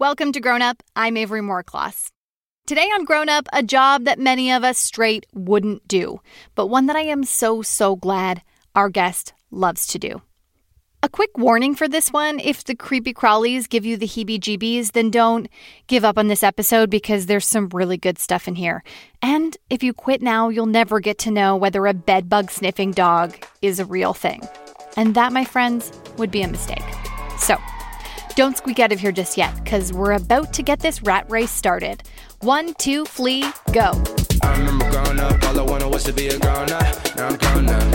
Welcome to Grown Up. I'm Avery Moore Kloss. Today on Grown Up, a job that many of us straight wouldn't do, but one that I am so, so glad our guest loves to do. A quick warning for this one if the creepy crawlies give you the heebie jeebies, then don't give up on this episode because there's some really good stuff in here. And if you quit now, you'll never get to know whether a bedbug sniffing dog is a real thing. And that, my friends, would be a mistake. So, don't squeak out of here just yet, because we're about to get this rat race started. One, two, flee, go. I remember growing up, all I wanted was to be a grown up. Now I'm grown up.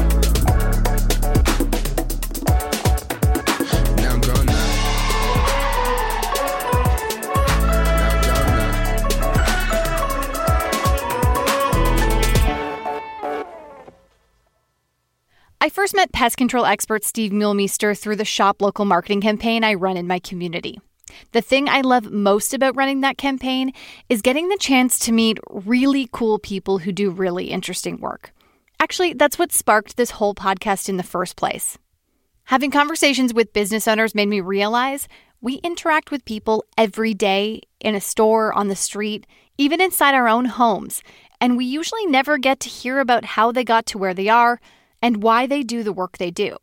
I first met pest control expert Steve Meulemeester through the Shop Local marketing campaign I run in my community. The thing I love most about running that campaign is getting the chance to meet really cool people who do really interesting work. Actually, that's what sparked this whole podcast in the first place. Having conversations with business owners made me realize we interact with people every day in a store, on the street, even inside our own homes, and we usually never get to hear about how they got to where they are and why they do the work they do.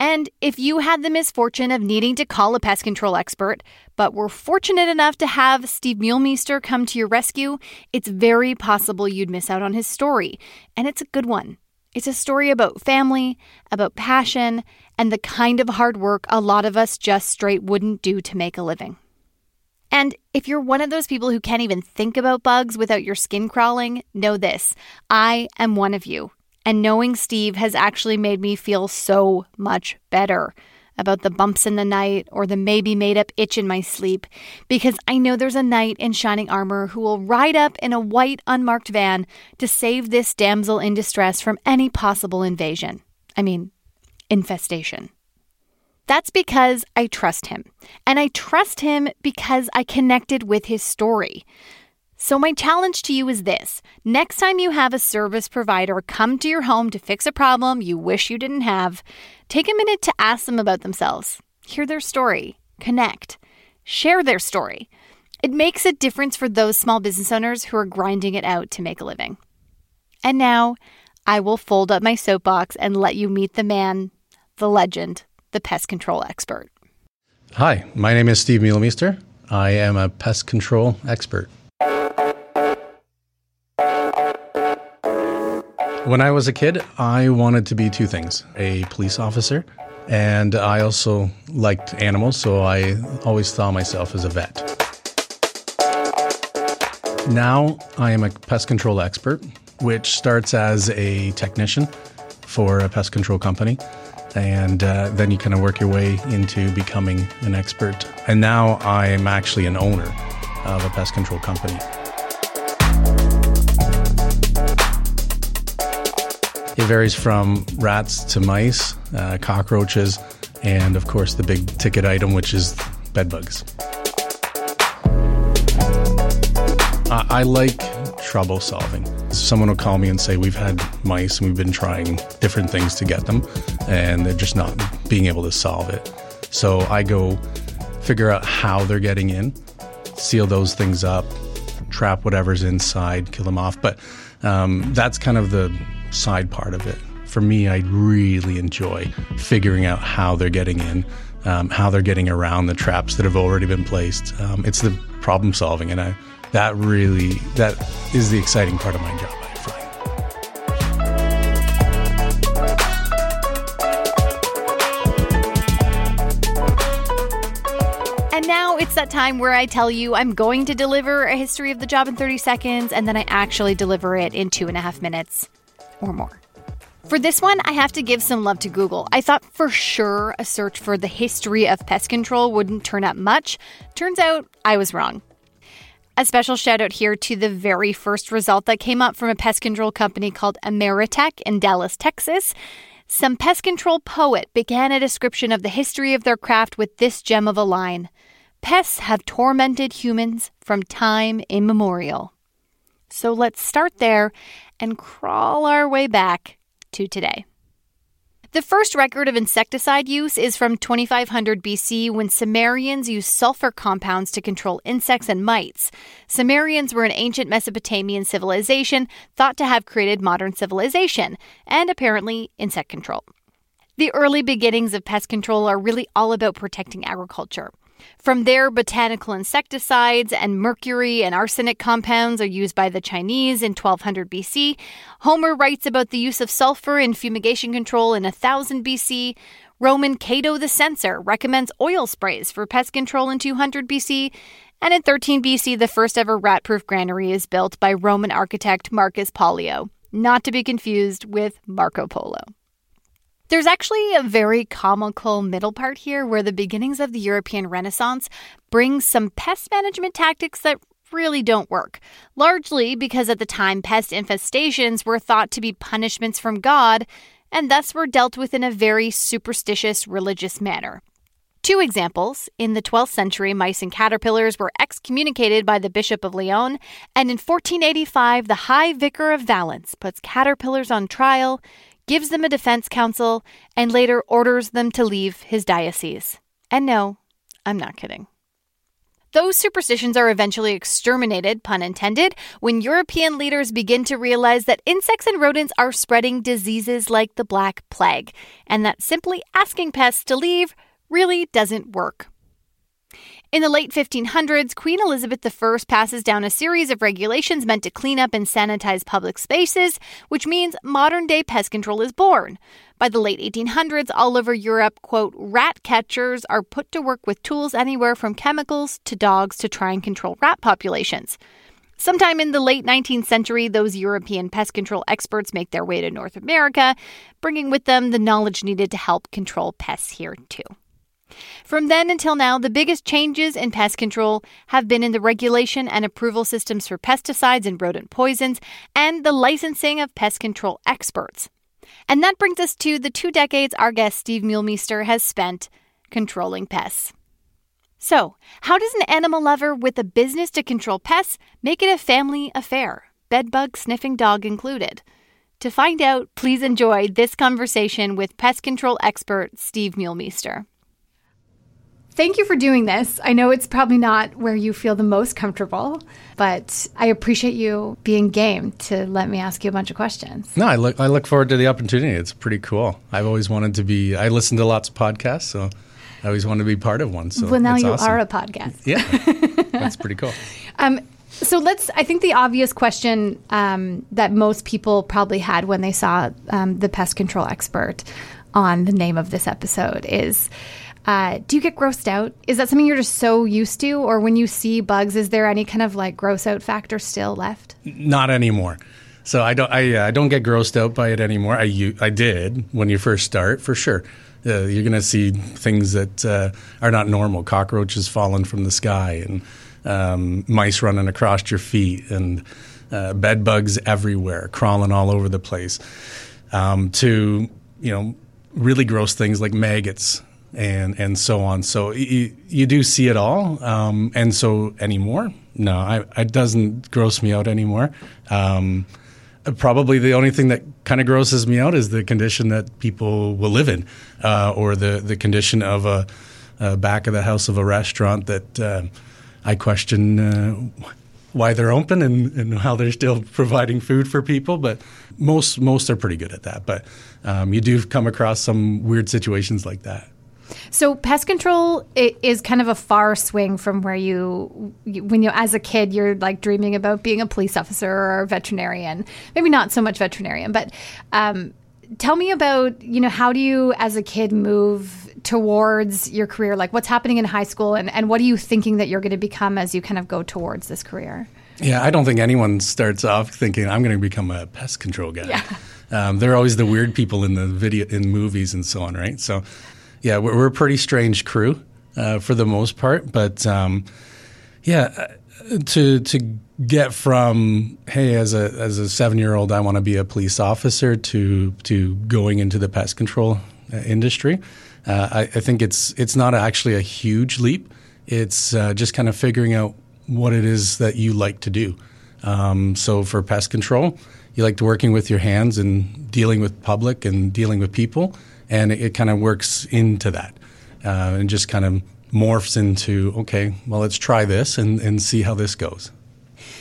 And if you had the misfortune of needing to call a pest control expert, but were fortunate enough to have Steve Meulemeester come to your rescue, it's very possible you'd miss out on his story. And it's a good one. It's a story about family, about passion, and the kind of hard work a lot of us just straight wouldn't do to make a living. And if you're one of those people who can't even think about bugs without your skin crawling, know this I am one of you. And knowing Steve has actually made me feel so much better about the bumps in the night or the maybe made up itch in my sleep because I know there's a knight in shining armor who will ride up in a white unmarked van to save this damsel in distress from any possible invasion. I mean, infestation. That's because I trust him. And I trust him because I connected with his story. So, my challenge to you is this next time you have a service provider come to your home to fix a problem you wish you didn't have, take a minute to ask them about themselves. Hear their story, connect, share their story. It makes a difference for those small business owners who are grinding it out to make a living. And now, I will fold up my soapbox and let you meet the man, the legend, the pest control expert. Hi, my name is Steve Meulemeester. I am a pest control expert. When I was a kid, I wanted to be two things a police officer, and I also liked animals, so I always saw myself as a vet. Now I am a pest control expert, which starts as a technician for a pest control company. And uh, then you kind of work your way into becoming an expert. And now I'm actually an owner of a pest control company. It varies from rats to mice, uh, cockroaches, and of course the big ticket item, which is bedbugs. I, I like trouble solving. Someone will call me and say, We've had mice and we've been trying different things to get them, and they're just not being able to solve it. So I go figure out how they're getting in, seal those things up, trap whatever's inside, kill them off. But um, that's kind of the side part of it. For me, I really enjoy figuring out how they're getting in, um, how they're getting around the traps that have already been placed. Um, it's the problem solving, and I, that really that is the exciting part of my job. I find. And now it's that time where I tell you I'm going to deliver a history of the job in 30 seconds, and then I actually deliver it in two and a half minutes or more. For this one, I have to give some love to Google. I thought for sure a search for the history of pest control wouldn't turn up much. Turns out I was wrong. A special shout out here to the very first result that came up from a pest control company called Ameritech in Dallas, Texas. Some pest control poet began a description of the history of their craft with this gem of a line Pests have tormented humans from time immemorial. So let's start there and crawl our way back to today. The first record of insecticide use is from 2500 BC when Sumerians used sulfur compounds to control insects and mites. Sumerians were an ancient Mesopotamian civilization thought to have created modern civilization and apparently insect control. The early beginnings of pest control are really all about protecting agriculture. From there, botanical insecticides and mercury and arsenic compounds are used by the Chinese in 1200 BC. Homer writes about the use of sulfur in fumigation control in 1000 BC. Roman Cato the Censor recommends oil sprays for pest control in 200 BC. And in 13 BC, the first ever rat proof granary is built by Roman architect Marcus Pollio, not to be confused with Marco Polo. There's actually a very comical middle part here where the beginnings of the European Renaissance bring some pest management tactics that really don't work, largely because at the time pest infestations were thought to be punishments from God and thus were dealt with in a very superstitious religious manner. Two examples. In the 12th century, mice and caterpillars were excommunicated by the Bishop of Lyon, and in 1485, the High Vicar of Valence puts caterpillars on trial, gives them a defense counsel, and later orders them to leave his diocese. And no, I'm not kidding. Those superstitions are eventually exterminated, pun intended, when European leaders begin to realize that insects and rodents are spreading diseases like the Black Plague, and that simply asking pests to leave really doesn't work. In the late 1500s, Queen Elizabeth I passes down a series of regulations meant to clean up and sanitize public spaces, which means modern day pest control is born. By the late 1800s, all over Europe, quote, rat catchers are put to work with tools anywhere from chemicals to dogs to try and control rat populations. Sometime in the late 19th century, those European pest control experts make their way to North America, bringing with them the knowledge needed to help control pests here too. From then until now, the biggest changes in pest control have been in the regulation and approval systems for pesticides and rodent poisons, and the licensing of pest control experts. And that brings us to the two decades our guest Steve Meulemeester has spent controlling pests. So, how does an animal lover with a business to control pests make it a family affair, bedbug sniffing dog included? To find out, please enjoy this conversation with pest control expert Steve Meulemeester. Thank you for doing this. I know it's probably not where you feel the most comfortable, but I appreciate you being game to let me ask you a bunch of questions. No, I look I look forward to the opportunity. It's pretty cool. I've always wanted to be. I listen to lots of podcasts, so I always wanted to be part of one. So well, now you awesome. are a podcast. Yeah, that's pretty cool. Um, so let's. I think the obvious question um, that most people probably had when they saw um, the pest control expert on the name of this episode is uh, do you get grossed out? Is that something you're just so used to? Or when you see bugs, is there any kind of like gross out factor still left? Not anymore. So I don't I, uh, I don't get grossed out by it anymore. I I did when you first start for sure. Uh, you're going to see things that uh, are not normal. Cockroaches falling from the sky and um, mice running across your feet and uh, bed bugs everywhere, crawling all over the place. Um, to you know really gross things like maggots and and so on. So you, you do see it all, um, and so anymore, no, I, it doesn't gross me out anymore. Um, probably the only thing that kind of grosses me out is the condition that people will live in, uh, or the the condition of a, a, back of the house of a restaurant that uh, I question. Uh, why they're open and, and how they're still providing food for people, but most most are pretty good at that. But um, you do come across some weird situations like that. So pest control is kind of a far swing from where you, when you as a kid, you're like dreaming about being a police officer or a veterinarian. Maybe not so much veterinarian, but um, tell me about you know how do you as a kid move towards your career? Like what's happening in high school, and and what are you thinking that you're going to become as you kind of go towards this career? Yeah, I don't think anyone starts off thinking I'm going to become a pest control guy. Yeah. Um, they're always the weird people in the video in movies and so on, right? So yeah, we're, we're, a pretty strange crew uh, for the most part, but um, yeah, uh, to to get from hey as a as a seven year old I want to be a police officer to to going into the pest control uh, industry, uh, I, I, think it's it's not actually a huge leap. It's uh, just kind of figuring out what it is that you like to do. Um, so for pest control, you like working with your hands and dealing with public and dealing with people, and it, it kind of works into that uh, and just kind of morphs into okay, well, let's try this and, and see how this goes.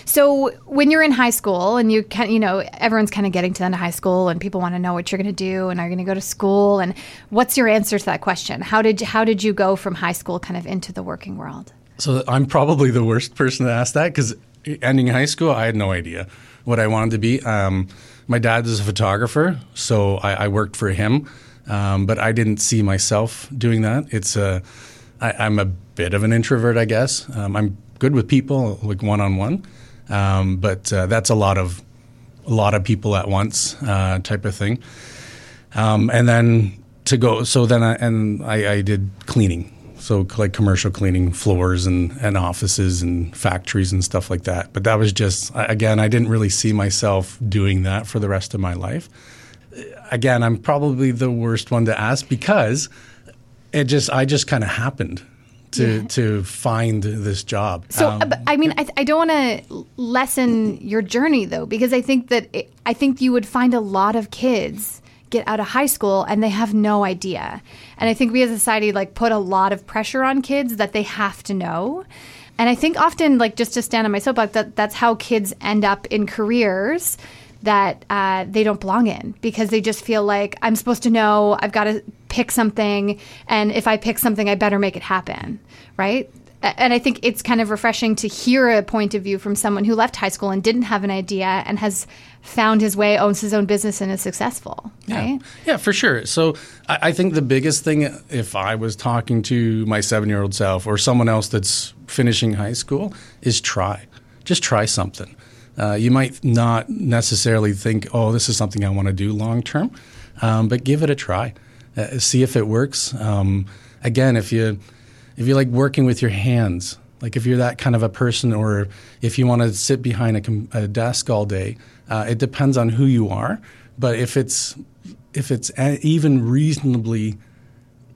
So when you're in high school and you can, you know, everyone's kind of getting to the end of high school and people want to know what you're going to do and are you going to go to school and what's your answer to that question? How did how did you go from high school kind of into the working world? So I'm probably the worst person to ask that because ending high school, I had no idea what I wanted to be. Um, my dad is a photographer, so I, I worked for him, um, but I didn't see myself doing that. It's a, I, I'm a bit of an introvert, I guess. Um, I'm good with people, like one on one, but uh, that's a lot of a lot of people at once uh, type of thing. Um, and then to go, so then I, and I, I did cleaning so like commercial cleaning floors and, and offices and factories and stuff like that. But that was just again, I didn't really see myself doing that for the rest of my life. Again, I'm probably the worst one to ask because it just I just kind of happened to yeah. to find this job. So um, I mean, I, I don't want to lessen your journey though, because I think that it, I think you would find a lot of kids get out of high school and they have no idea. And I think we as a society like put a lot of pressure on kids that they have to know. And I think often, like just to stand on my soapbox, that that's how kids end up in careers that uh, they don't belong in because they just feel like I'm supposed to know, I've got to pick something, and if I pick something, I better make it happen, right? and I think it's kind of refreshing to hear a point of view from someone who left high school and didn't have an idea and has found his way, owns his own business, and is successful. Right? Yeah, yeah for sure. So I, I think the biggest thing, if I was talking to my seven-year-old self or someone else that's finishing high school, is try. Just try something. Uh, you might not necessarily think, "Oh, this is something I want to do long term," um, but give it a try. Uh, see if it works. Um, again, if you if you like working with your hands, like if you're that kind of a person, or if you want to sit behind a, a desk all day, uh, it depends on who you are. But if it's if it's even reasonably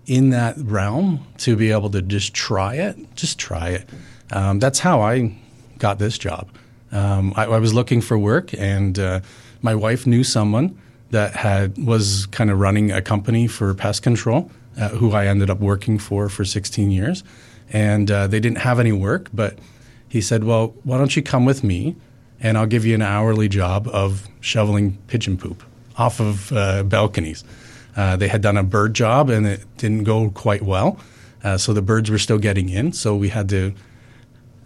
in that realm to be able to just try it, just try it. Um, that's how I got this job. Um, I, I, was looking for work, and uh, my wife knew someone that had was kind of running a company for pest control, uh, who I ended up working for for 16 years. And uh, they didn't have any work, but he said, Well, why don't you come with me and I'll give you an hourly job of shoveling pigeon poop off of uh, balconies. Uh, they had done a bird job and it didn't go quite well. Uh, so the birds were still getting in. So we had to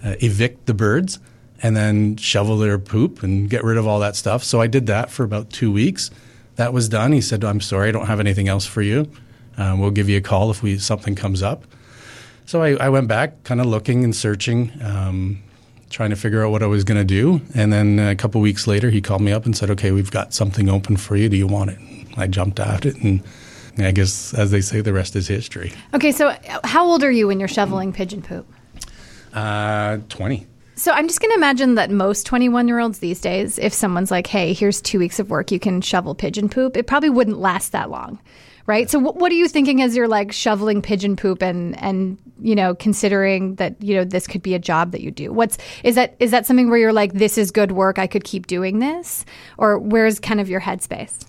evict the birds and then shovel their poop and get rid of all that stuff. So I did that for about two weeks. That was done. He said, I'm sorry, I don't have anything else for you. Um, we'll give you a call if we something comes up. So I, I went back, kind of looking and searching, um, trying to figure out what I was going to do. And then a couple weeks later, he called me up and said, "Okay, we've got something open for you. Do you want it?" I jumped at it, and I guess, as they say, the rest is history. Okay, so how old are you when you're shoveling pigeon poop? Uh, twenty. So I'm just going to imagine that most 21 year olds these days, if someone's like, "Hey, here's two weeks of work, you can shovel pigeon poop," it probably wouldn't last that long right? So what, are you thinking as you're like shoveling pigeon poop and and you know considering that you know this could be a job that you do? What's is that is that something where you're like this is good work, I could keep doing this, or where's kind of your headspace?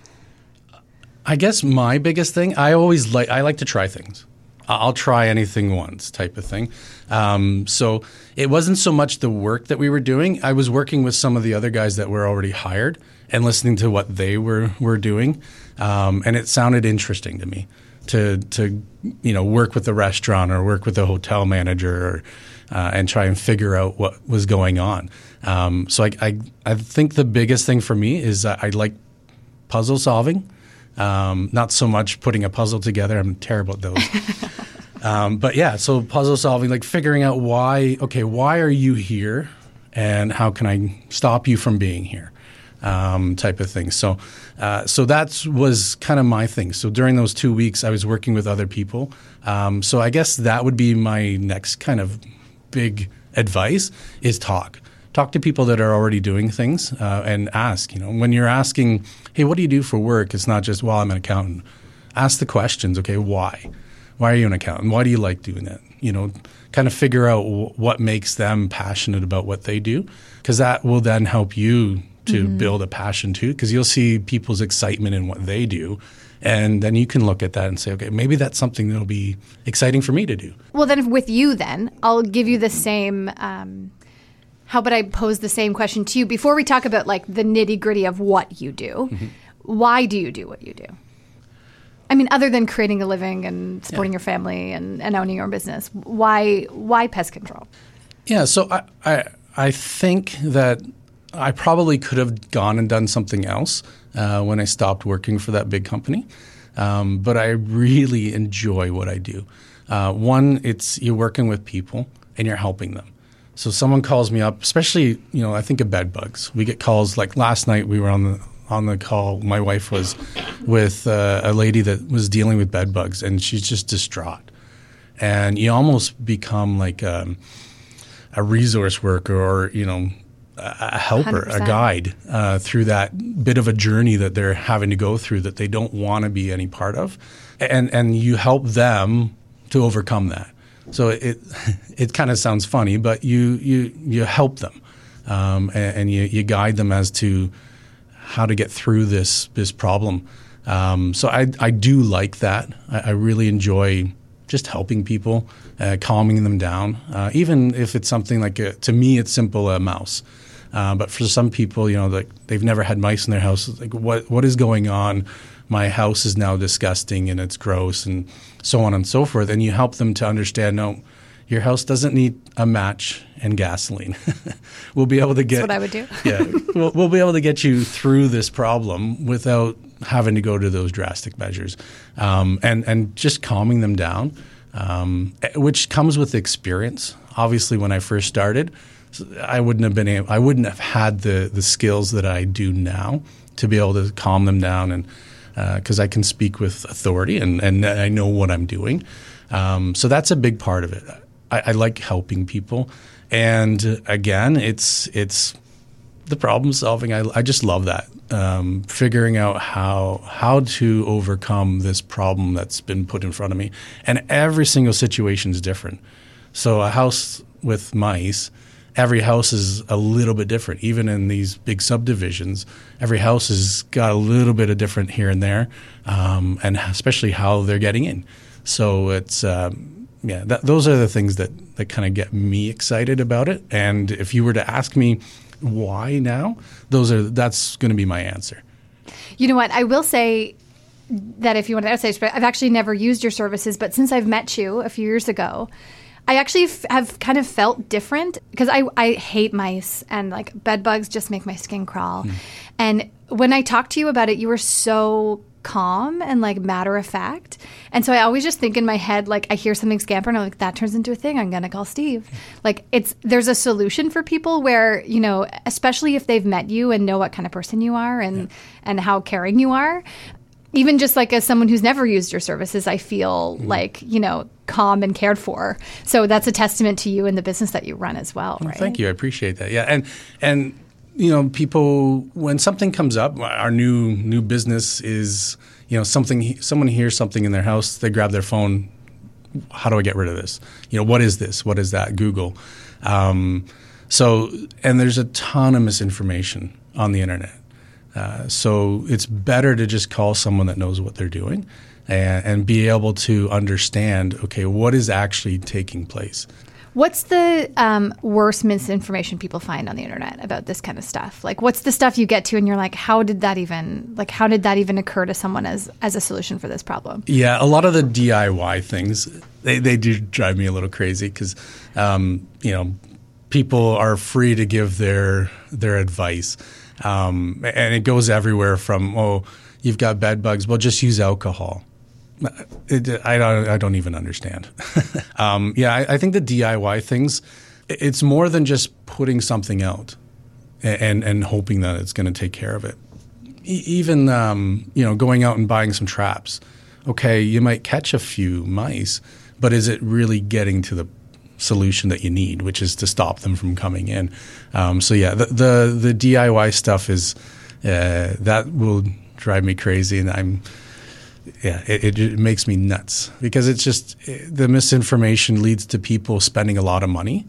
I guess my biggest thing, I always like I like to try things. I'll try anything once type of thing. Um, so it wasn't so much the work that we were doing. I was working with some of the other guys that were already hired and listening to what they were were doing, um, and it sounded interesting to me to to you know work with the restaurant or work with the hotel manager or, uh, and try and figure out what was going on. Um, so I, I, I think the biggest thing for me is I like puzzle solving. Um, not so much putting a puzzle together. I'm terrible at those. um, but yeah, so puzzle solving, like figuring out why. Okay, why are you here, and how can I stop you from being here? um, type of thing. So, uh, so that was kind of my thing. So during those two weeks, I was working with other people. Um, so I guess that would be my next kind of big advice is talk. Talk to people that are already doing things uh, and ask. You know, when you're asking, "Hey, what do you do for work?" It's not just, "Well, I'm an accountant." Ask the questions. Okay, why? Why are you an accountant? Why do you like doing that? you know, kind of figure out w- what makes them passionate about what they do, because that will then help you to mm-hmm. build a passion too, because you'll see people's excitement in what they do. And then you can look at that and say, okay, maybe that's something that'll be exciting for me to do. Well, then with you, then I'll give you the same. Um, how about I pose the same question to you before we talk about like the nitty gritty of what you do? Mm-hmm. Why do you do what you do? I mean, other than creating a living and supporting yeah. your family and, and owning your own business, why why pest control? Yeah, so I, I, I think that I probably could have gone and done something else uh, when I stopped working for that big company, um, but I really enjoy what I do. Uh, one, it's you're working with people and you're helping them. So someone calls me up, especially you know I think of bed bugs. We get calls like last night. We were on the on the call. My wife was with uh, a lady that was dealing with bed bugs, and she's just distraught. And you almost become like um, a resource worker, or you know, a helper, 100%. a guide uh, through that bit of a journey that they're having to go through that they don't want to be any part of, and and you help them to overcome that. So it it kind of sounds funny, but you you you help them, um, and, and you, you guide them as to how to get through this this problem. Um, so I I do like that. I, I really enjoy just helping people, uh, calming them down. Uh, even if it's something like a, to me, it's simple a mouse. Uh, but for some people, you know, like they've never had mice in their house. Like, what what is going on? My house is now disgusting and it's gross and so on and so forth. And you help them to understand. No, your house doesn't need a match and gasoline. we'll be able to get That's what I would do. yeah, we'll, we'll be able to get you through this problem without having to go to those drastic measures, um, and and just calming them down, um, which comes with experience. Obviously, when I first started, I wouldn't have been able, I wouldn't have had the the skills that I do now to be able to calm them down and because uh, I can speak with authority and, and I know what I'm doing. Um, so that's a big part of it. I, I like helping people, and again, it's it's the problem solving. I, I just love that. Um, figuring out how how to overcome this problem that's been put in front of me, and every single situation is different. So a house with mice, every house is a little bit different. Even in these big subdivisions, every house has got a little bit of different here and there, um, and especially how they're getting in. So it's um, yeah, that, those are the things that, that kind of get me excited about it. And if you were to ask me why now, those are that's going to be my answer. You know what? I will say that if you want to say, I've actually never used your services, but since I've met you a few years ago, I actually f- have kind of felt different because I, I hate mice and like bed bugs just make my skin crawl. Mm. And when I talked to you about it, you were so calm and like matter of fact. And so I always just think in my head, like I hear something scamper and I'm like, that turns into a thing. I'm gonna call Steve. Like it's there's a solution for people where, you know, especially if they've met you and know what kind of person you are and yeah. and how caring you are. Even just like as someone who's never used your services, I feel mm like, you know, calm and cared for. So that's a testament to you and the business that you run as well, well right? Thank you. I appreciate that. Yeah. And and you know, people when something comes up, our new new business is you know something. Someone hears something in their house, they grab their phone. How do I get rid of this? You know, what is this? What is that? Google. Um, so, and there's a ton of misinformation on the internet. Uh, so it's better to just call someone that knows what they're doing and, and be able to understand. Okay, what is actually taking place? What's the um, worst misinformation people find on the internet about this kind of stuff? Like, what's the stuff you get to, and you're like, how did that even like how did that even occur to someone as as a solution for this problem? Yeah, a lot of the DIY things they they do drive me a little crazy because um, you know people are free to give their their advice, um, and it goes everywhere from oh you've got bed bugs, well just use alcohol it, I, don't, I don't even understand. um, yeah, I, I, think the DIY things, it's more than just putting something out and, and hoping that it's going to take care of it. E- even, um, you know, going out and buying some traps. Okay, you might catch a few mice, but is it really getting to the solution that you need, which is to stop them from coming in? Um, so yeah, the, the, the DIY stuff is uh, that will drive me crazy, and I'm yeah, it, it, it makes me nuts because it's just the misinformation leads to people spending a lot of money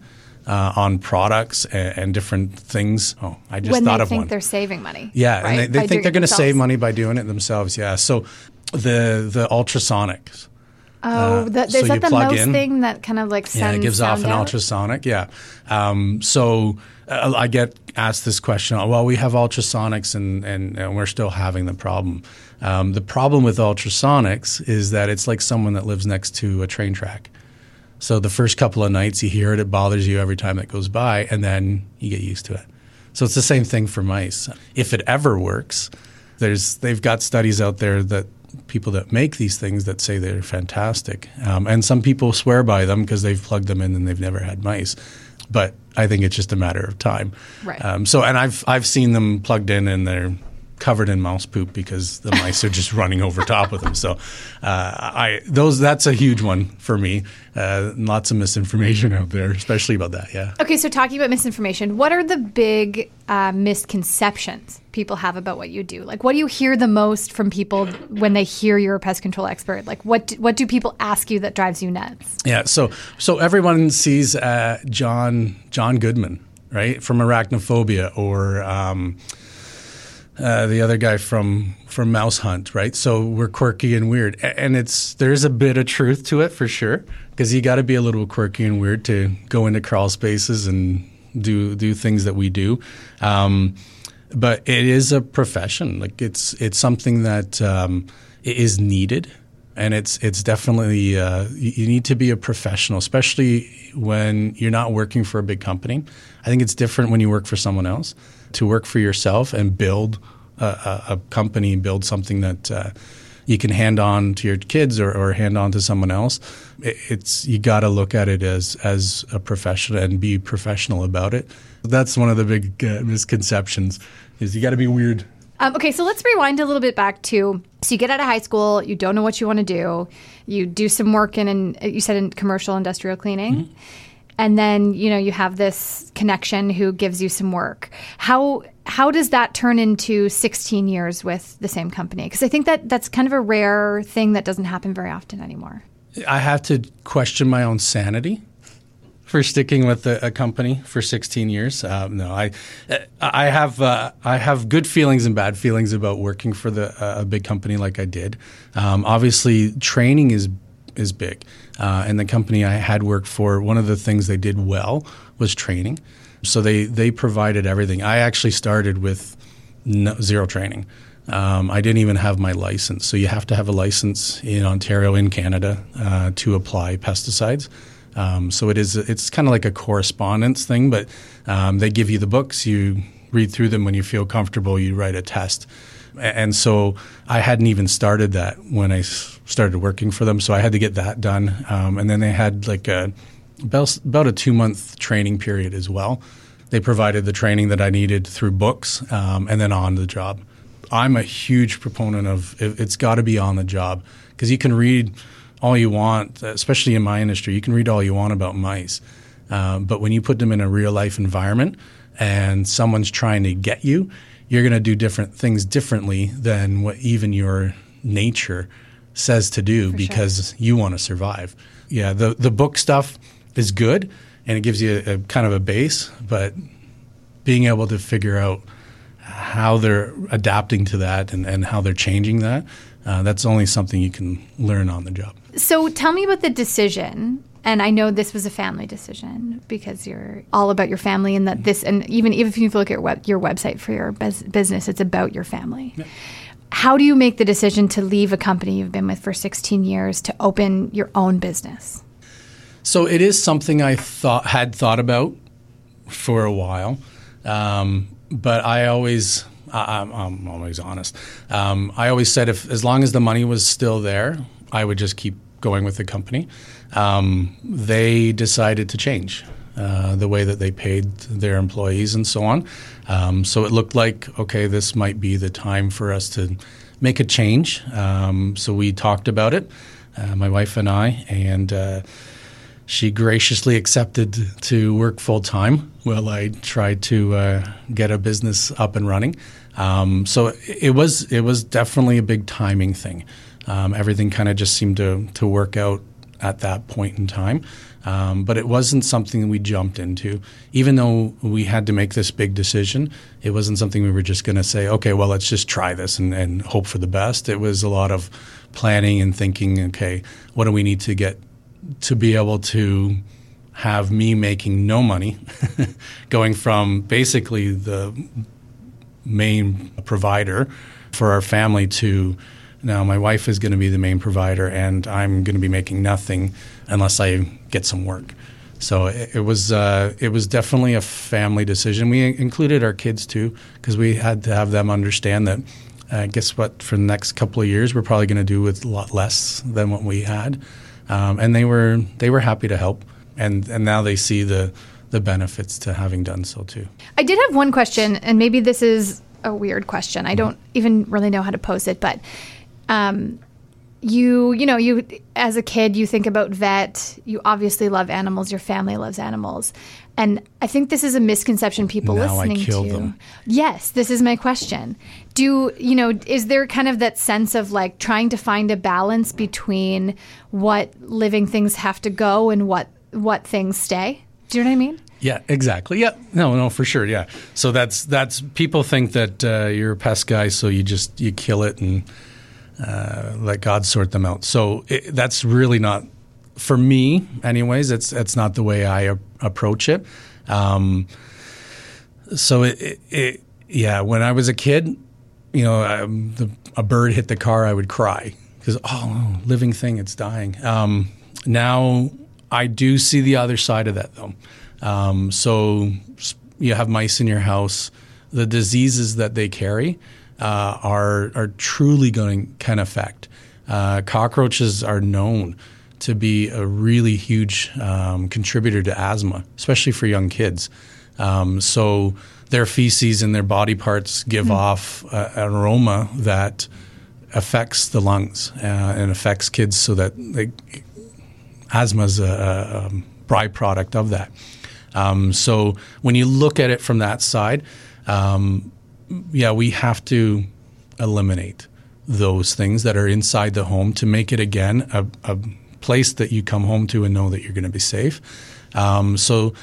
uh, on products and, and, different things. Oh, I just when thought of one. They think they're saving money. Yeah, right? and they, they think they're going to save money by doing it themselves. Yeah, so the the ultrasonics. Oh, Uh, that, so is you that the mouse in. thing that kind of like sends Yeah, it gives off an out? ultrasonic. Yeah. Um, so uh, I get asked this question. Well, we have ultrasonics, and, and, and we're still having the problem. Um, the problem with ultrasonics is that it's like someone that lives next to a train track. So the first couple of nights you hear it, it bothers you every time it goes by, and then you get used to it. So it's the same thing for mice. If it ever works, there's they've got studies out there that people that make these things that say they're fantastic, um, and some people swear by them because they've plugged them in and they've never had mice. But I think it's just a matter of time. Right. Um, so, and I've I've seen them plugged in and they're covered in mouse poop because the mice are just running over top of them. So, uh, I those that's a huge one for me. Uh, lots of misinformation out there, especially about that. Yeah. Okay, so talking about misinformation, what are the big uh, misconceptions people have about what you do? Like, what do you hear the most from people when they hear you're a pest control expert? Like, what do, what do people ask you that drives you nuts? Yeah, so so everyone sees uh, John John Goodman, right, from Arachnophobia, or um, uh, the other guy from from Mouse Hunt, right? So we're quirky and weird, and it's there's a bit of truth to it for sure, because you got to be a little quirky and weird to go into crawl spaces and do do things that we do. Um, but it is a profession. Like it's it's something that um, needed, and it's it's definitely uh, you, you need to be a professional, especially when you're not working for a big company. I think it's different when you work for someone else. To work for yourself and build a, a, a company, build something that. Uh, you can hand on to your kids or, or hand on to someone else. It's you got to look at it as as a professional and be professional about it. That's one of the big uh, misconceptions is you got to be weird. Um, okay, so let's rewind a little bit back to so you get out of high school, you don't know what you want to do, you do some work in, in you said in commercial industrial cleaning, and then you know you have this connection who gives you some work. How how does that turn into 16 years with the same company? Because I think that that's kind of a rare thing that doesn't happen very often anymore. I have to question my own sanity for sticking with a, a company for 16 years. Um, no, I I have uh, I have good feelings and bad feelings about working for the uh, a big company like I did. Um, obviously, training is is big, uh, and the company I had worked for, one of the things they did well was training. So they they provided everything. I actually started with no, zero training. Um, I didn't even have my license. So you have to have a license in Ontario, in Canada, uh, to apply pesticides. Um, so it is. It's kind of like a correspondence thing, but um, they give you the books. You read through them when you feel comfortable. You write a test, and so I hadn't even started that when I started working for them. So I had to get that done, um, and then they had like a about a two month training period as well. They provided the training that I needed through books, um, and then on the job. I'm a huge proponent of it, it's got to be on the job because you can read all you want, especially in my industry. You can read all you want about mice, um, but when you put them in a real life environment and someone's trying to get you, you're going to do different things differently than what even your nature says to do because you want to survive. Yeah, the the book stuff is good and it gives you a, a kind of a base, but being able to figure out how they're adapting to that and, and how they're changing that, uh, that's only something you can learn on the job. So tell me about the decision. And I know this was a family decision because you're all about your family, and that this, and even even if you look at web, your website for your bus- business, it's about your family. How do you make the decision to leave a company you've been with for 16 years to open your own business? So it is something I thought had thought about for a while, um, but I always I, I'm, I'm always honest. Um, I always said if as long as the money was still there, I would just keep going with the company. Um, they decided to change. Uh, the way that they paid their employees and so on. Um, so it looked like, okay, this might be the time for us to make a change. Um, so we talked about it, uh, my wife and I, and uh, she graciously accepted to work full time while I tried to uh, get a business up and running. Um, so it was it was definitely a big timing thing. Um, everything kind of just seemed to to work out at that point in time. Um, but it wasn't something we jumped into. Even though we had to make this big decision, it wasn't something we were just going to say, okay, well, let's just try this and, and hope for the best. It was a lot of planning and thinking, okay, what do we need to get to be able to have me making no money, going from basically the main provider for our family to now my wife is going to be the main provider and I'm going to be making nothing unless I get some work. So it, it was uh, it was definitely a family decision. We included our kids too because we had to have them understand that. Uh, guess what? For the next couple of years, we're probably going to do with a lot less than what we had, um, and they were they were happy to help, and and now they see the the benefits to having done so too. I did have one question, and maybe this is a weird question. I don't even really know how to pose it, but um, you you know you as a kid you think about vet you obviously love animals your family loves animals and i think this is a misconception people Now I listening kill to them. yes this is my question do you know is there kind of that sense of like trying to find a balance between what living things have to go and what what things stay do you know what i mean Yeah, exactly. Yeah, no, no, for sure. Yeah. So that's that's people think that uh, you're a pest guy, so you just you kill it and uh, let God sort them out. So it, that's really not for me, anyways. It's it's not the way I approach it. Um, so it, it, it, yeah, when I was a kid, you know, um, the, a bird hit the car, I would cry because oh, living thing, it's dying. Um, now I do see the other side of that though. Um, so you have mice in your house, the diseases that they carry uh, are are truly going can affect. Uh, cockroaches are known to be a really huge um, contributor to asthma, especially for young kids. Um, so their feces and their body parts give off uh, an aroma that affects the lungs uh, and affects kids so that they, asthma is a, a, um, byproduct of that. Um, so when you look at it from that side, um, yeah, we have to eliminate those things that are inside the home to make it again a, a place that you come home to and know that you're going to be safe. Um, so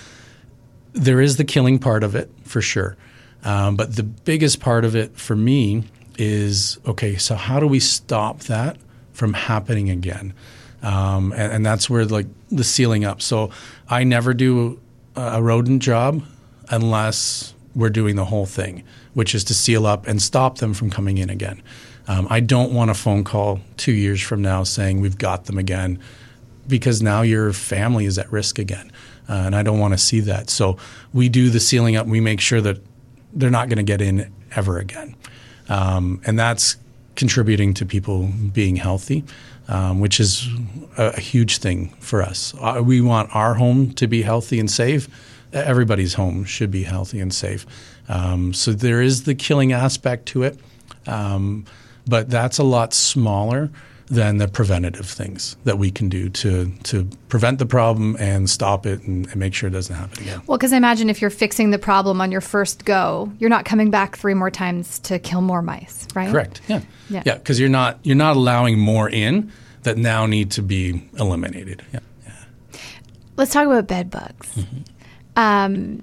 there is the killing part of it for sure. Um, but the biggest part of it for me is okay, so how do we stop that from happening again? Um, and, and that's where like the sealing up. So I never do a, a rodent job unless we're doing the whole thing, which is to seal up and stop them from coming in again. Um, I don't want a phone call two years from now saying we've got them again because now your family is at risk again. Uh, and I don't want to see that. So we do the sealing up. We make sure that they're not going to get in ever again. Um, and that's contributing to people being healthy, um, which is a, a huge thing for us. Uh, we want our home to be healthy and safe. Everybody's home should be healthy and safe. Um, so there is the killing aspect to it, um, but that's a lot smaller than the preventative things that we can do to to prevent the problem and stop it and, and make sure it doesn't happen again. well because i imagine if you're fixing the problem on your first go you're not coming back three more times to kill more mice right Correct. Yeah. Yeah. Yeah. Because you're not you're not allowing more in that now need to be eliminated. Yeah. Let's talk about bed bugs. Um,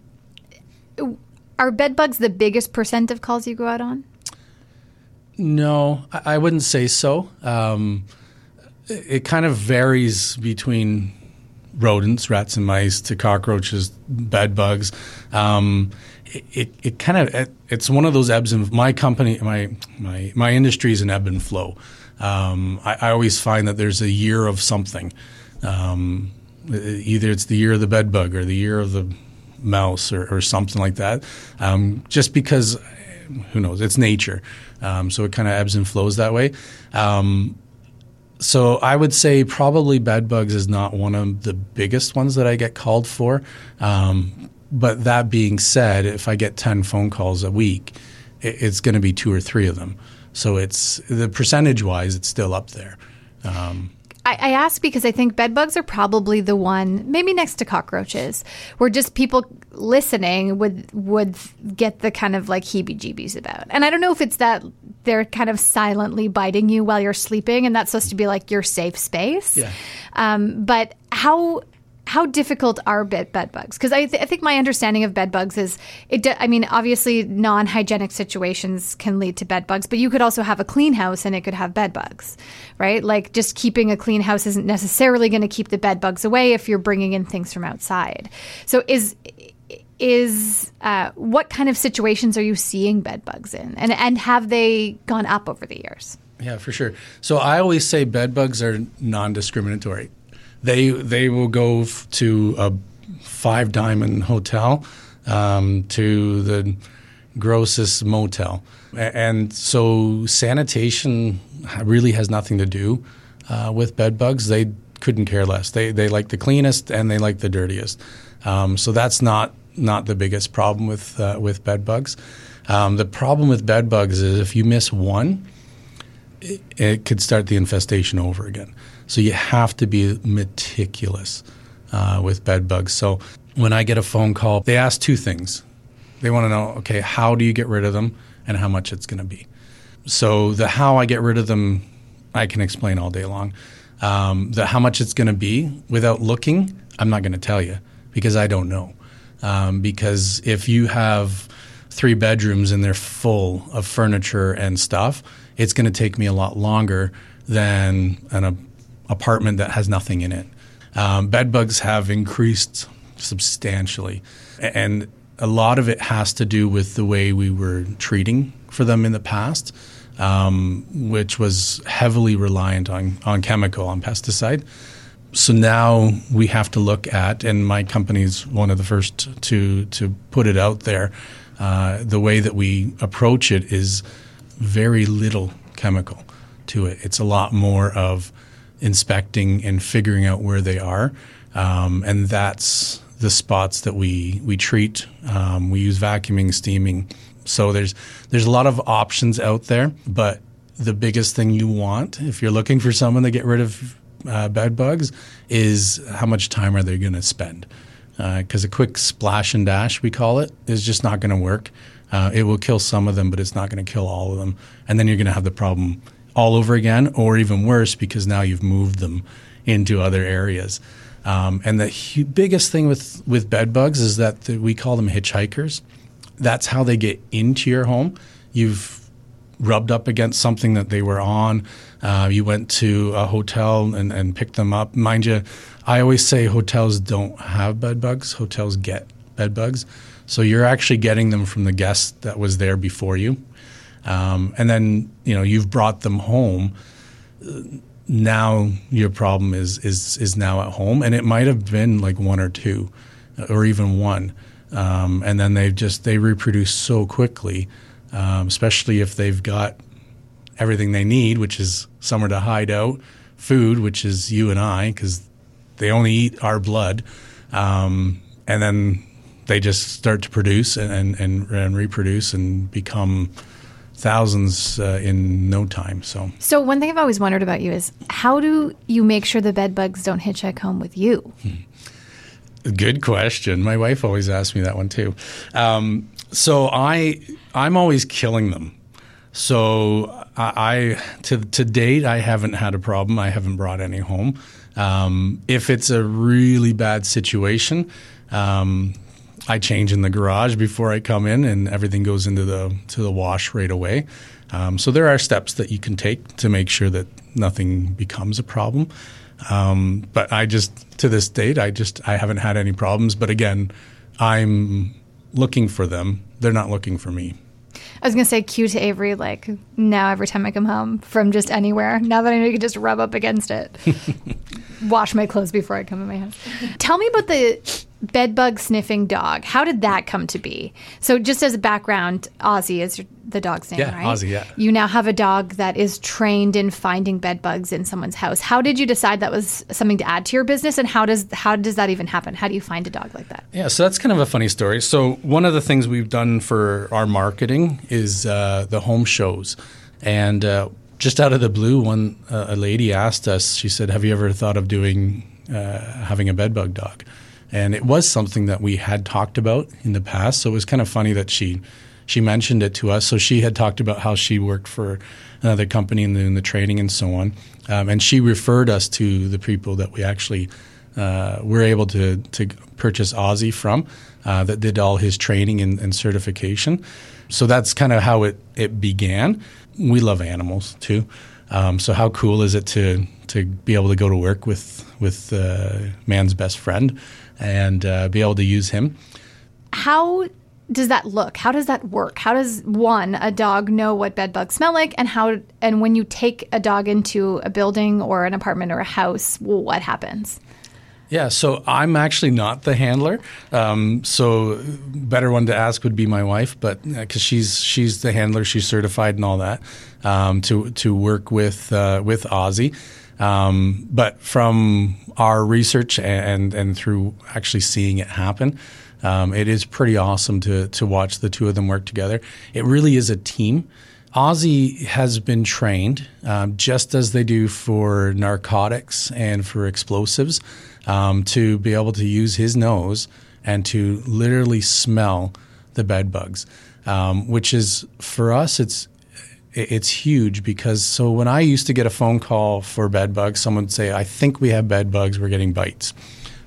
are bed bugs the biggest percent of calls you go out on? No, I, wouldn't say so. Um, it, it kind of varies between rodents, rats and mice, to cockroaches, bed bugs. Um, it, it, it kind of it, it's one of those ebbs and my company my my my industry is an ebb and flow. Um, I, I always find that there's a year of something. Um, either it's the year of the bed bug or the year of the mouse or, or something like that. Um, just because, who knows? It's nature, um, so it kind of ebbs and flows that way. Um, so I would say probably bed bugs is not one of the biggest ones that I get called for. Um, but that being said, if I get ten phone calls a week, it, it's going to be two or three of them. So it's the percentage wise, it's still up there. Um, I, I ask because I think bed bugs are probably the one, maybe next to cockroaches, where just people listening would would get the kind of like heebie-jeebies about. And I don't know if it's that they're kind of silently biting you while you're sleeping, and that's supposed to be like your safe space. Yeah. Um, but how how difficult are bed, bed bugs? Because I, th- I think my understanding of bed bugs is it. De- I mean, obviously, non hygienic situations can lead to bed bugs, but you could also have a clean house and it could have bed bugs, right? Like just keeping a clean house isn't necessarily going to keep the bed bugs away if you're bringing in things from outside. So is is uh, what kind of situations are you seeing bed bugs in, and and have they gone up over the years? Yeah, for sure. So I always say bed bugs are non-discriminatory they they will go f- to a five diamond hotel um, to the grossest motel, and so sanitation really has nothing to do uh, with bed bugs. They couldn't care less. They they like the cleanest and they like the dirtiest. Um, so that's not not the biggest problem with uh, with bed bugs. Um, the problem with bed bugs is if you miss one, it, it could start the infestation over again. So you have to be meticulous uh, with bed bugs. So when I get a phone call, they ask two things. They want to know, okay, how do you get rid of them and how much it's going to be. So the how I get rid of them, I can explain all day long. Um, the how much it's going to be without looking, I'm not going to tell you because I don't know. Um, because if you have three bedrooms and they're full of furniture and stuff, it's going to take me a lot longer than an, apartment that has nothing in it. Um, bed bugs have increased substantially, and a lot of it has to do with the way we were treating for them in the past, um, which was heavily reliant on, on chemical, on pesticide. So now we have to look at, and my company is one of the first to to put it out there. Uh, the way that we approach it is very little chemical to it. It's a lot more of inspecting and figuring out where they are. Um, and that's the spots that we we treat. Um, we use vacuuming, steaming. So there's there's a lot of options out there, but the biggest thing you want if you're looking for someone to get rid of uh, bed bugs is how much time are they going to spend? Because uh, a quick splash and dash, we call it, is just not going to work. Uh, it will kill some of them, but it's not going to kill all of them. And then you're going to have the problem all over again, or even worse, because now you've moved them into other areas. Um, and the hu- biggest thing with, with bed bugs is that the, we call them hitchhikers. That's how they get into your home. You've rubbed up against something that they were on. Uh, you went to a hotel and, and picked them up. Mind you, I always say hotels don't have bed bugs, hotels get bed bugs. So you're actually getting them from the guest that was there before you. Um, and then you know you've brought them home. Now your problem is is is now at home, and it might have been like one or two, or even one, um, and then they just they reproduce so quickly, um, especially if they've got everything they need, which is somewhere to hide out, food, which is you and I, because they only eat our blood, um, and then they just start to produce and, and, and reproduce and become thousands uh, in no time. So, so one thing I've always wondered about you is how do you make sure the bed bugs don't hitchhike home with you? Hmm. Good question. My wife always asks me that one too. Um, so I I'm always killing them. So I, I, to to date I haven't had a problem. I haven't brought any home. Um, if it's a really bad situation. Um, I change in the garage before I come in, and everything goes into the to the wash right away. Um, so there are steps that you can take to make sure that nothing becomes a problem. Um, but I just to this date, I just I haven't had any problems. But again, I'm looking for them; they're not looking for me. I was gonna say cue to Avery, like now every time I come home from just anywhere, now that I know you can just rub up against it. Wash my clothes before I come in my house. Tell me about the bedbug sniffing dog. How did that come to be? So, just as a background, Ozzy is the dog's name, yeah, right? Ozzy, yeah. You now have a dog that is trained in finding bedbugs in someone's house. How did you decide that was something to add to your business, and how does how does that even happen? How do you find a dog like that? Yeah, so that's kind of a funny story. So, one of the things we've done for our marketing is uh, the home shows, and uh, just out of the blue, one uh, a lady asked us. She said, "Have you ever thought of doing uh, having a bedbug dog?" And it was something that we had talked about in the past. So it was kind of funny that she she mentioned it to us. So she had talked about how she worked for another company in the, in the training and so on, um, and she referred us to the people that we actually uh, were able to to purchase Ozzy from uh, that did all his training and, and certification. So that's kind of how it it began. We love animals too. Um, so how cool is it to to be able to go to work with with uh, man's best friend and uh, be able to use him? How does that look? How does that work? How does one a dog know what bed bugs smell like, and how and when you take a dog into a building or an apartment or a house, what happens? Yeah, so I'm actually not the handler. Um, so better one to ask would be my wife, but because uh, she's she's the handler, she's certified and all that um, to to work with uh, with Ozzy. Um, but from our research and and through actually seeing it happen, um, it is pretty awesome to to watch the two of them work together. It really is a team. Ozzy has been trained um, just as they do for narcotics and for explosives um, to be able to use his nose and to literally smell the bed bugs, um, which is for us it's it's huge because so when I used to get a phone call for bed bugs, someone would say, "I think we have bed bugs. We're getting bites."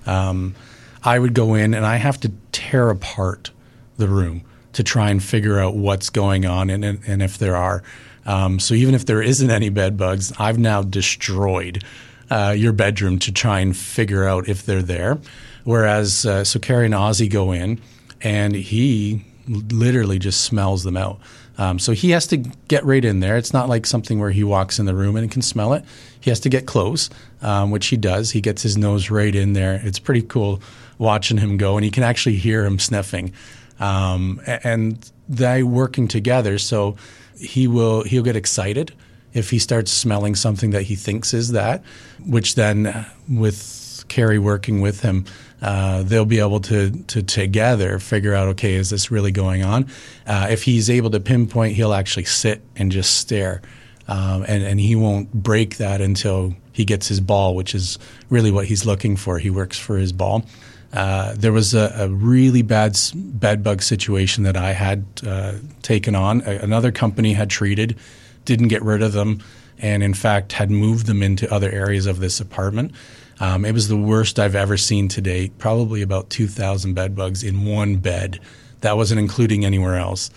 Um, I would go in and I have to tear apart the room to try and figure out what's going on and, and, and if there are. Um, so even if there isn't any bed bugs, I've now destroyed uh, your bedroom to try and figure out if they're there. Whereas, uh, so Carrie and Ozzy go in, and he literally just smells them out. Um, so he has to get right in there. It's not like something where he walks in the room and can smell it. He has to get close, um, which he does. He gets his nose right in there. It's pretty cool watching him go, and you can actually hear him sniffing. Um, and they working together. So he will he'll get excited if he starts smelling something that he thinks is that, which then with Carrie working with him, uh, they'll be able to to together figure out okay is this really going on uh, if he's able to pinpoint he'll actually sit and just stare um, and, and he won't break that until he gets his ball which is really what he's looking for he works for his ball uh, there was a, a, really bad bed bug situation that I had uh, taken on. A, another company had treated didn't get rid of them, and in fact had moved them into other areas of this apartment. Um, it was the worst I've ever seen to date. Probably about 2,000 bed bugs in one bed. That wasn't including anywhere else.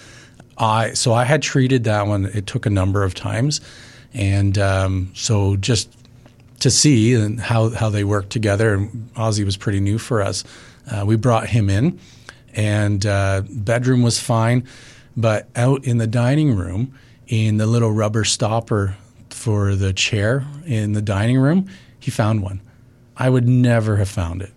I so I had treated that one. It took a number of times, and um, so just to see and how how they work together. And Ozzy was pretty new for us. Uh, we brought him in, and uh, bedroom was fine, but out in the dining room, in the little rubber stopper for the chair in the dining room, he found one. I would never have found it.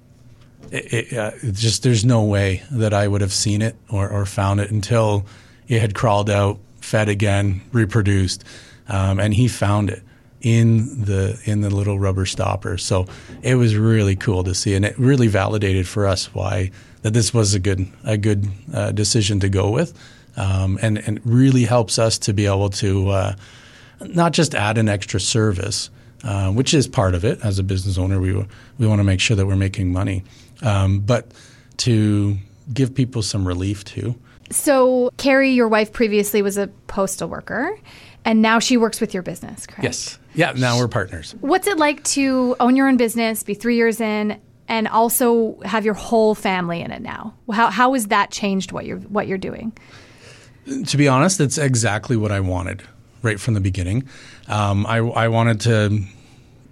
It, it, uh, just there's no way that I would have seen it or, or, found it until it had crawled out, fed again, reproduced, um, and he found it in the in the little rubber stopper. So it was really cool to see, and it really validated for us why that this was a good a good uh, decision to go with um, and and really helps us to be able to uh, not just add an extra service, uh, which is part of it. As a business owner, we we want to make sure that we're making money, um, but to give people some relief too. So, Carrie, your wife previously was a postal worker, and now she works with your business, correct? Yes. Yeah. Now we're partners. What's it like to own your own business, be three years in, and also have your whole family in it now? How how has that changed what you're what you're doing? To be honest, it's exactly what I wanted right from the beginning. Um, I, I, wanted to,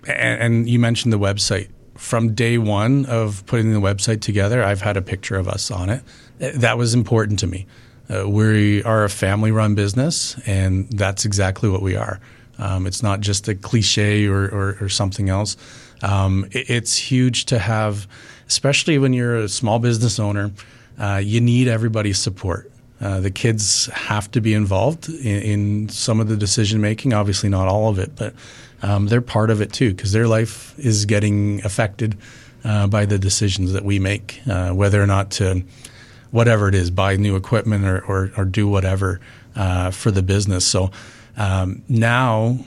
and, and, you mentioned the website. From day one of putting the website together, I've had a picture of us on it. That was important to me. Uh, we are a family run business, and that's exactly what we are. Um, it's not just a cliche or, or, or something else. Um, it, it's huge to have, especially when you're a small business owner, uh, you need everybody's support. Uh, the kids have to be involved in, in, some of the decision making. Obviously, not all of it, but um, they're part of it too because their life is getting affected uh, by the decisions that we make, uh, whether or not to whatever it is, buy new equipment or, or, or do whatever uh, for the business. So um, now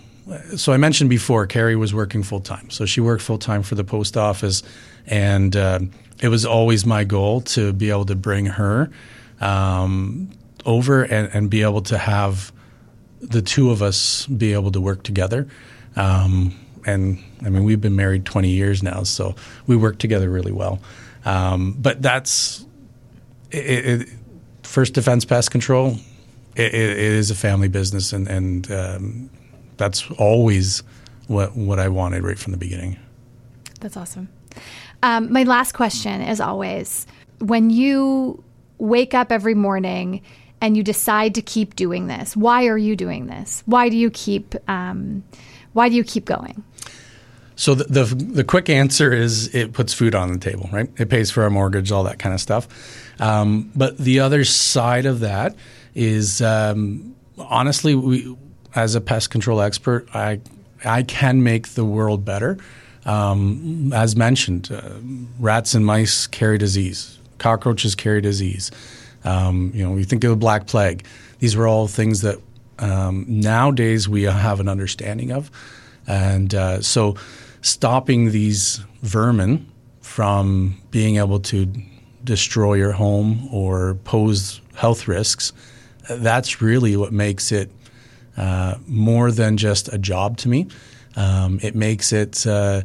so I mentioned before, Carrie was working full time. So she worked full time for the post office, and uh, it was always my goal to be able to bring her um, over and, and, be able to have the two of us be able to work together. Um, and I mean, we've been married 20 years now, so we work together really well. Um, but that's it, it, First Defence Pest Control. it, it is a family business, and, and um, that's always what what I wanted right from the beginning. That's awesome. Um, my last question, as always, when you wake up every morning and you decide to keep doing this, why are you doing this? Why do you keep um, Why do you keep going? So the, the, the quick answer is it puts food on the table, right? It pays for our mortgage, all that kind of stuff. Um, but the other side of that is um, honestly, we as a pest control expert, I I can make the world better. Um, as mentioned, uh, rats and mice carry disease. Cockroaches carry disease. Um, you know, we think of the Black Plague. These were all things that um, nowadays we have an understanding of, and uh, so stopping these vermin from being able to destroy your home or pose health risks. That's really what makes it uh, more than just a job to me. Um, it makes it uh,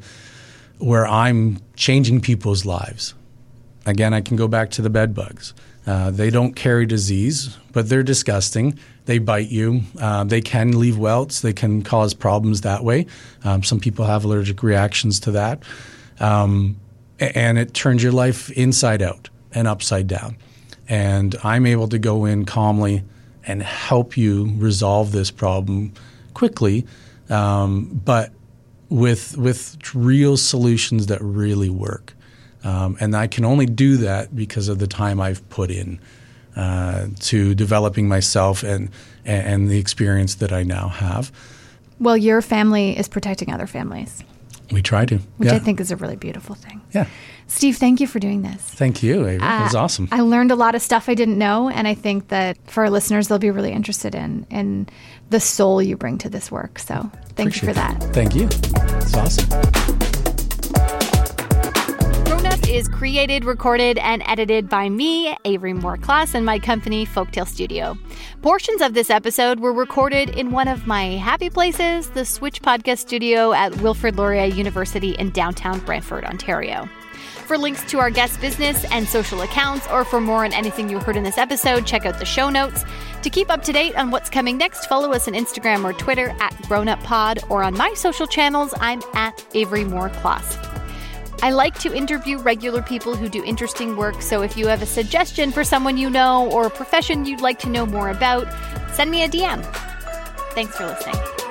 where I'm changing people's lives. Again, I can go back to the bed bugs. Uh, they don't carry disease, but they're disgusting. They bite you. Uh, they can leave welts. They can cause problems that way. Um, some people have allergic reactions to that. Um, and it turns your life inside out and upside down. And I'm able to go in calmly and help you resolve this problem quickly, um, but with with real solutions that really work. Um, and I can only do that because of the time I've put in uh, to developing myself and and the experience that I now have. Well, your family is protecting other families. We try to, which yeah. I think is a really beautiful thing. Yeah. Steve, thank you for doing this. Thank you. It uh, was awesome. I learned a lot of stuff I didn't know, and I think that for our listeners, they'll be really interested in in the soul you bring to this work. So, thank Appreciate you for that. Thank you. It's awesome is created, recorded, and edited by me, Avery Moore Kloss, and my company, Folktale Studio. Portions of this episode were recorded in one of my happy places, the Switch Podcast Studio at Wilfrid Laurier University in downtown Brantford, Ontario. For links to our guest business and social accounts, or for more on anything you heard in this episode, check out the show notes. To keep up to date on what's coming next, follow us on Instagram or Twitter at GrownUpPod, or on my social channels, I'm at Avery Moore Kloss. I like to interview regular people who do interesting work, so if you have a suggestion for someone you know or a profession you'd like to know more about, send me a DM. Thanks for listening.